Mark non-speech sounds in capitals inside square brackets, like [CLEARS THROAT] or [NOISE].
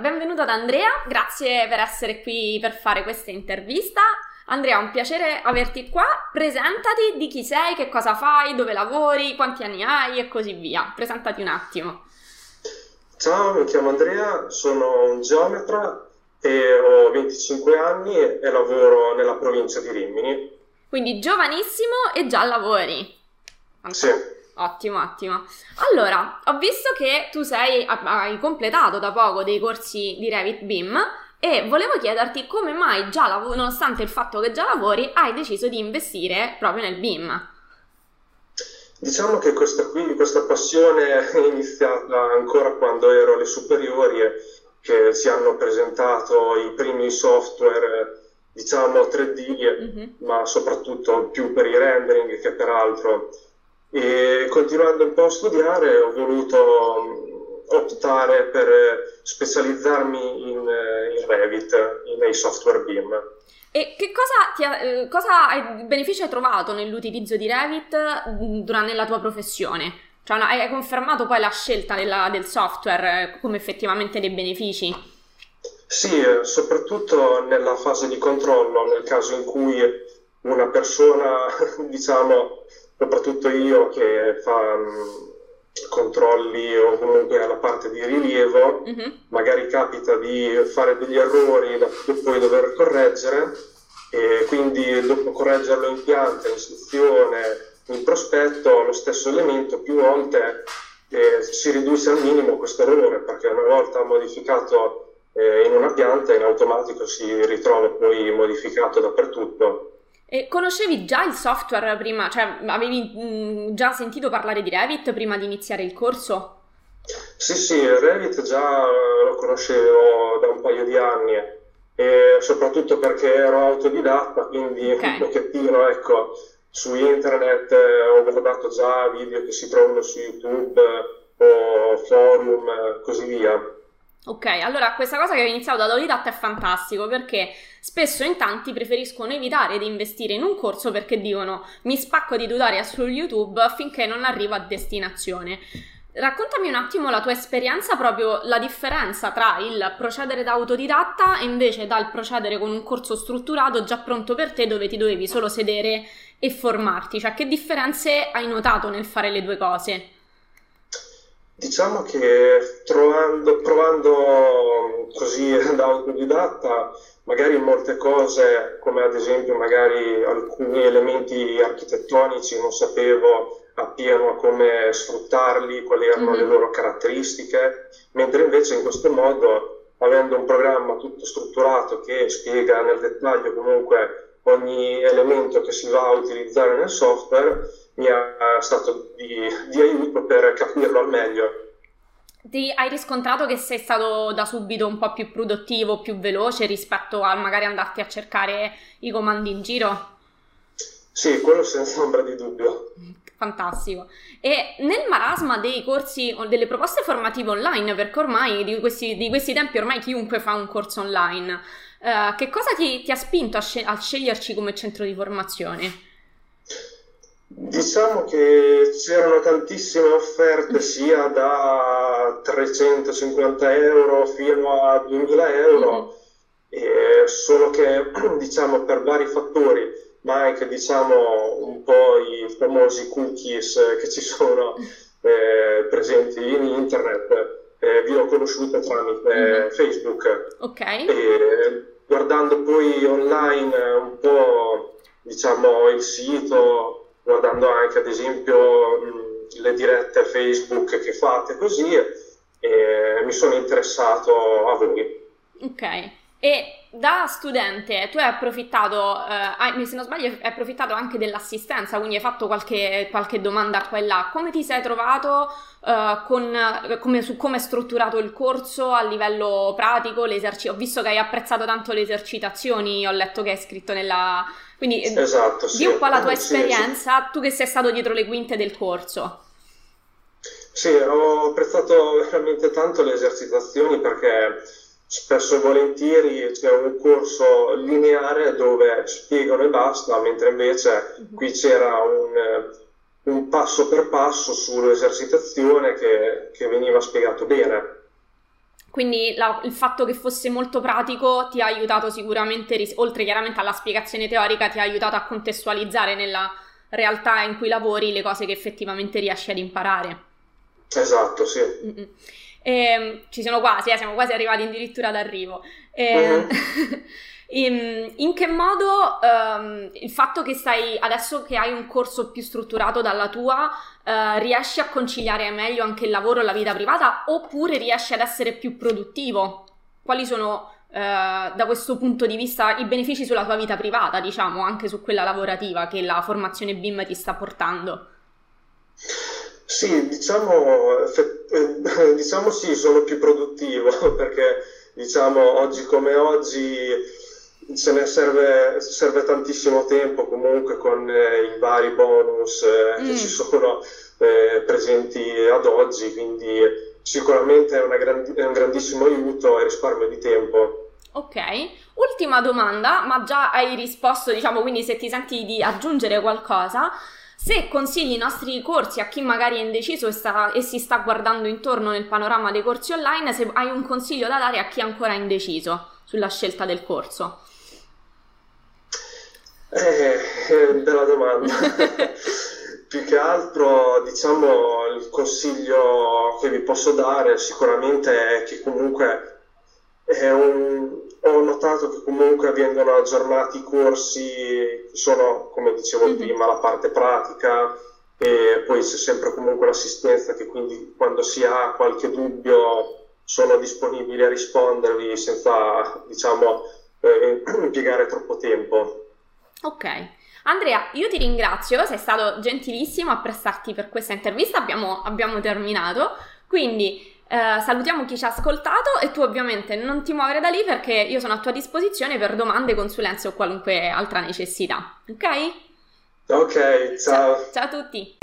benvenuto ad Andrea, grazie per essere qui per fare questa intervista. Andrea, un piacere averti qua. Presentati di chi sei, che cosa fai, dove lavori, quanti anni hai e così via. Presentati un attimo. Ciao, mi chiamo Andrea, sono un geometra e ho 25 anni e lavoro nella provincia di Rimini. Quindi giovanissimo e già lavori. Sì. Ottimo, ottimo. Allora, ho visto che tu sei, hai completato da poco dei corsi di Revit BIM e volevo chiederti come mai già, lav- nonostante il fatto che già lavori, hai deciso di investire proprio nel BIM. Diciamo che questa, qui, questa passione è iniziata ancora quando ero alle superiori che ci hanno presentato i primi software diciamo 3D, mm-hmm. ma soprattutto più per i rendering che per altro. E continuando un po' a studiare ho voluto mm, optare per specializzarmi in, in Revit, nei software BIM. E che cosa, ha, eh, cosa hai, beneficio hai trovato nell'utilizzo di Revit mm, durante la tua professione? Cioè, hai confermato poi la scelta della, del software eh, come effettivamente dei benefici? Sì, soprattutto nella fase di controllo, nel caso in cui una persona, [LAUGHS] diciamo, soprattutto io che fa um, controlli o comunque alla parte di rilievo, mm-hmm. magari capita di fare degli errori da poi dover correggere e quindi dopo correggerlo in pianta, in sezione, in prospetto, lo stesso elemento più volte eh, si riduce al minimo questo errore perché una volta modificato eh, in una pianta in automatico si ritrova poi modificato dappertutto e conoscevi già il software prima? Cioè, avevi mh, mm, già sentito parlare di Revit prima di iniziare il corso? Sì, sì, Revit già lo conoscevo da un paio di anni e soprattutto perché ero autodidatta, quindi okay. un pochettino, ecco, su internet eh, ho guardato già video che si trovano su YouTube o forum, così via. Ok, allora questa cosa che hai iniziato da autodidatta è fantastico perché spesso in tanti preferiscono evitare di investire in un corso perché dicono mi spacco di tutorial su YouTube finché non arrivo a destinazione. Raccontami un attimo la tua esperienza, proprio la differenza tra il procedere da autodidatta e invece dal procedere con un corso strutturato già pronto per te dove ti dovevi solo sedere e formarti. Cioè, che differenze hai notato nel fare le due cose? Diciamo che trovando, provando così [LAUGHS] da autodidatta, magari molte cose, come ad esempio magari alcuni elementi architettonici, non sapevo appieno come sfruttarli, quali erano mm-hmm. le loro caratteristiche, mentre invece in questo modo, avendo un programma tutto strutturato che spiega nel dettaglio comunque ogni elemento che si va a utilizzare nel software, mi è stato di, di per capirlo al meglio. Ti hai riscontrato che sei stato da subito un po' più produttivo, più veloce rispetto a magari andarti a cercare i comandi in giro? Sì, quello senza ombra di dubbio. Fantastico. E nel marasma dei corsi o delle proposte formative online, perché ormai di questi, di questi tempi ormai chiunque fa un corso online, uh, che cosa ti, ti ha spinto a, scel- a sceglierci come centro di formazione? Diciamo che c'erano tantissime offerte sia da 350 euro fino a 2000 euro, mm-hmm. solo che [CLEARS THROAT] diciamo per vari fattori, ma anche diciamo un po' i famosi cookies che ci sono eh, presenti in internet, eh, vi ho conosciuto tramite mm-hmm. Facebook. Ok. E, guardando poi online un po' diciamo il sito guardando anche ad esempio mh, le dirette Facebook che fate così, e mi sono interessato a voi. Ok, e da studente tu hai approfittato, eh, se non sbaglio, hai approfittato anche dell'assistenza, quindi hai fatto qualche, qualche domanda qua e là. Come ti sei trovato eh, con, come, su come è strutturato il corso a livello pratico? Ho visto che hai apprezzato tanto le esercitazioni, ho letto che hai scritto nella, quindi esatto, di un po' la tua esperienza, sì, tu che sei stato dietro le quinte del corso. Sì, ho apprezzato veramente tanto le esercitazioni perché spesso e volentieri c'è un corso lineare dove spiegano e basta, mentre invece mhm. qui c'era un, un passo per passo sull'esercitazione che, che veniva spiegato bene. quindi la, il fatto che fosse molto pratico ti ha aiutato sicuramente, oltre chiaramente alla spiegazione teorica, ti ha aiutato a contestualizzare nella realtà in cui lavori le cose che effettivamente riesci ad imparare. Esatto, sì. E, ehm, ci sono quasi, eh, siamo quasi arrivati addirittura d'arrivo. E, uh-huh. [LAUGHS] in, in, che modo um, il fatto che stai adesso che hai un corso più strutturato dalla tua, uh, riesci a conciliare meglio anche il lavoro e la vita privata oppure riesci ad essere più produttivo? Quali sono Uh, da questo punto di vista i benefici sulla tua vita privata, diciamo, anche su quella lavorativa che la formazione BIM ti sta portando? Sì, diciamo, eh, [LAUGHS] diciamo sì, sono più produttivo [LAUGHS] perché diciamo oggi come oggi se ne serve, serve tantissimo tempo comunque con eh, i vari bonus eh, mm. che ci sono eh, presenti ad oggi, quindi sicuramente è, grandi- è un grandissimo aiuto e risparmio di tempo. Ok, ultima domanda, ma già hai risposto, diciamo, quindi se ti senti di aggiungere qualcosa, se consigli i nostri corsi a chi magari è indeciso e, sta, e, si sta guardando intorno nel panorama dei corsi online, se hai un consiglio da dare a chi è ancora indeciso sulla scelta del corso. Eh, eh bella domanda. [LAUGHS] Più che altro, diciamo, il consiglio che vi posso dare sicuramente è che comunque è un, ho notato che comunque vengono aggiornati i corsi, sono come dicevo mm-hmm. prima la parte pratica e poi c'è sempre comunque l'assistenza che quindi quando si ha qualche dubbio sono disponibili a rispondervi senza diciamo eh, [CLEARS THROAT] impiegare troppo tempo. Ok. Andrea, io ti ringrazio, sei stato gentilissimo a prestarti per questa intervista, abbiamo, abbiamo terminato, quindi eh, salutiamo chi ci ha ascoltato e tu ovviamente non ti muovere da lì perché io sono a tua disposizione per domande, consulenze o qualunque altra necessità. Ok? Ok, ciao. Ciao, ciao a tutti.